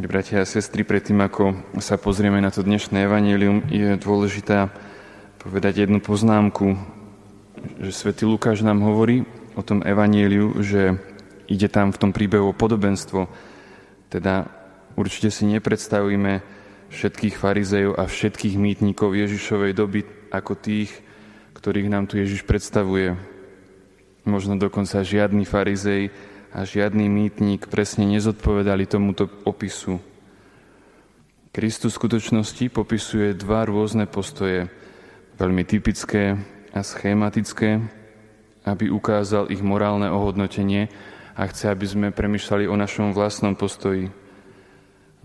Milí bratia a sestry, predtým ako sa pozrieme na to dnešné evanílium, je dôležité povedať jednu poznámku, že svätý Lukáš nám hovorí o tom evaníliu, že ide tam v tom príbehu o podobenstvo. Teda určite si nepredstavujeme všetkých farizejov a všetkých mýtnikov Ježišovej doby ako tých, ktorých nám tu Ježiš predstavuje. Možno dokonca žiadny farizej a žiadny mýtnik presne nezodpovedali tomuto opisu. Kristus v skutočnosti popisuje dva rôzne postoje, veľmi typické a schematické, aby ukázal ich morálne ohodnotenie a chce, aby sme premyšľali o našom vlastnom postoji.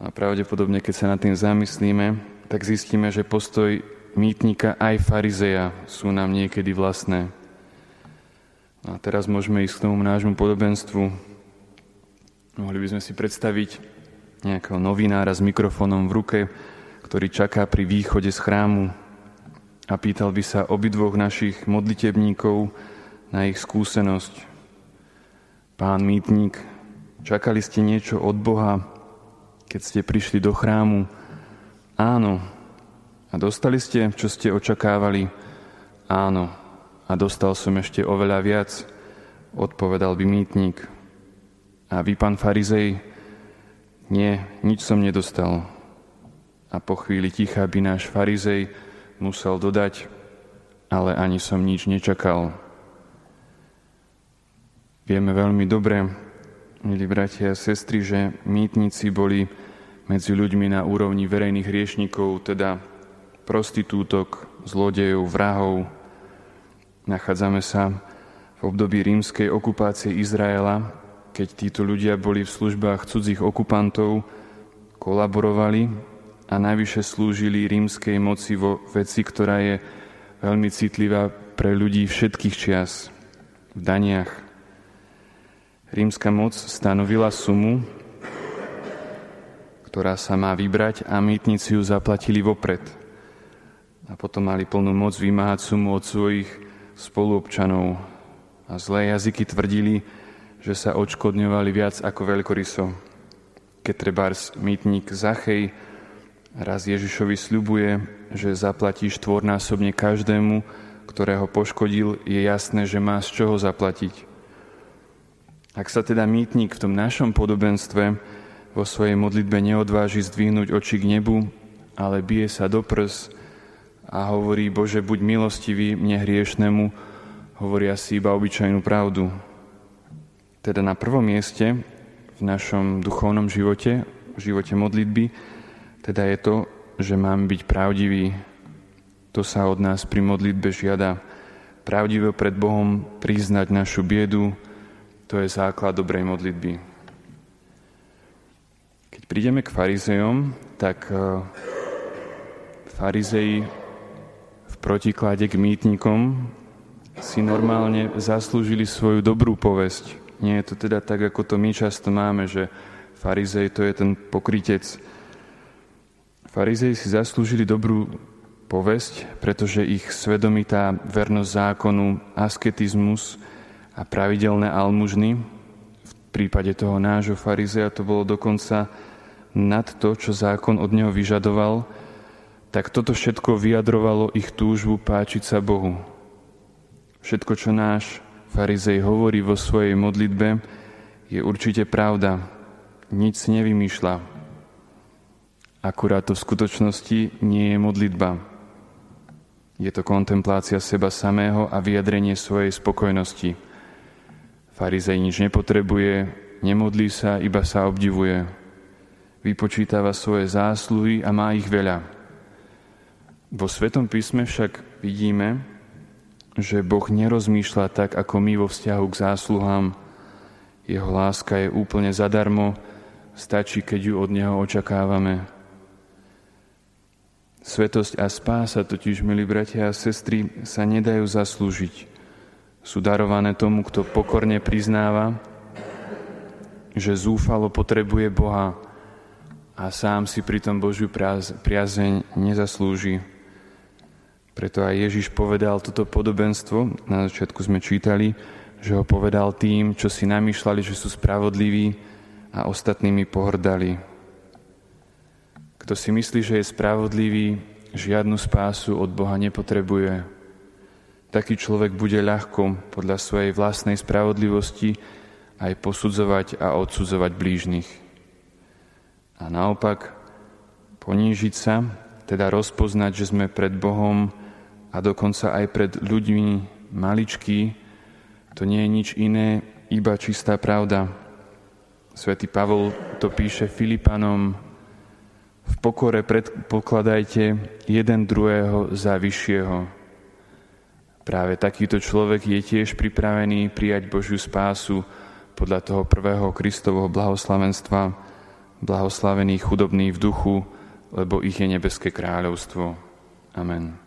A pravdepodobne, keď sa nad tým zamyslíme, tak zistíme, že postoj mýtnika aj farizeja sú nám niekedy vlastné. A teraz môžeme ísť k tomu nášmu podobenstvu. Mohli by sme si predstaviť nejakého novinára s mikrofónom v ruke, ktorý čaká pri východe z chrámu a pýtal by sa obidvoch našich modlitebníkov na ich skúsenosť. Pán mýtnik, čakali ste niečo od Boha, keď ste prišli do chrámu? Áno. A dostali ste, čo ste očakávali? Áno a dostal som ešte oveľa viac, odpovedal by mýtnik. A vy, pán farizej, nie, nič som nedostal. A po chvíli ticha by náš farizej musel dodať, ale ani som nič nečakal. Vieme veľmi dobre, milí bratia a sestry, že mýtnici boli medzi ľuďmi na úrovni verejných riešnikov, teda prostitútok, zlodejov, vrahov, Nachádzame sa v období rímskej okupácie Izraela, keď títo ľudia boli v službách cudzích okupantov, kolaborovali a najvyššie slúžili rímskej moci vo veci, ktorá je veľmi citlivá pre ľudí všetkých čias, v daniach. Rímska moc stanovila sumu, ktorá sa má vybrať a mýtnici ju zaplatili vopred. A potom mali plnú moc vymáhať sumu od svojich spoluobčanov a zlé jazyky tvrdili, že sa odškodňovali viac ako veľkoryso. Keď trebárs mýtnik Zachej raz Ježišovi sľubuje, že zaplatí štvornásobne každému, ktorého poškodil, je jasné, že má z čoho zaplatiť. Ak sa teda mýtnik v tom našom podobenstve vo svojej modlitbe neodváži zdvihnúť oči k nebu, ale bije sa do prs a hovorí, Bože, buď milostivý mne hriešnemu, hovoria si iba obyčajnú pravdu. Teda na prvom mieste v našom duchovnom živote, v živote modlitby, teda je to, že mám byť pravdivý. To sa od nás pri modlitbe žiada. Pravdivo pred Bohom priznať našu biedu, to je základ dobrej modlitby. Keď prídeme k farizejom, tak eh, farizei protiklade k mýtnikom si normálne zaslúžili svoju dobrú povesť. Nie je to teda tak, ako to my často máme, že farizej to je ten pokrytec. Farizej si zaslúžili dobrú povesť, pretože ich svedomitá vernosť zákonu, asketizmus a pravidelné almužny, v prípade toho nášho farizeja to bolo dokonca nad to, čo zákon od neho vyžadoval, tak toto všetko vyjadrovalo ich túžbu páčiť sa Bohu. Všetko, čo náš farizej hovorí vo svojej modlitbe, je určite pravda. Nič nevymýšľa. Akurát to v skutočnosti nie je modlitba. Je to kontemplácia seba samého a vyjadrenie svojej spokojnosti. Farizej nič nepotrebuje, nemodlí sa, iba sa obdivuje. Vypočítava svoje zásluhy a má ich veľa. Vo Svetom písme však vidíme, že Boh nerozmýšľa tak, ako my vo vzťahu k zásluhám. Jeho láska je úplne zadarmo, stačí, keď ju od Neho očakávame. Svetosť a spása totiž, milí bratia a sestry, sa nedajú zaslúžiť. Sú darované tomu, kto pokorne priznáva, že zúfalo potrebuje Boha a sám si pritom Božiu priazeň nezaslúži. Preto aj Ježiš povedal toto podobenstvo, na začiatku sme čítali, že ho povedal tým, čo si namýšľali, že sú spravodliví a ostatnými pohrdali. Kto si myslí, že je spravodlivý, žiadnu spásu od Boha nepotrebuje. Taký človek bude ľahko podľa svojej vlastnej spravodlivosti aj posudzovať a odsudzovať blížnych. A naopak, ponížiť sa, teda rozpoznať, že sme pred Bohom a dokonca aj pred ľuďmi maličkí, to nie je nič iné, iba čistá pravda. Svetý Pavol to píše Filipanom v pokore predpokladajte jeden druhého za vyššieho. Práve takýto človek je tiež pripravený prijať Božiu spásu podľa toho prvého Kristovho blahoslavenstva, blahoslavený chudobný v duchu, lebo ich je nebeské kráľovstvo. Amen.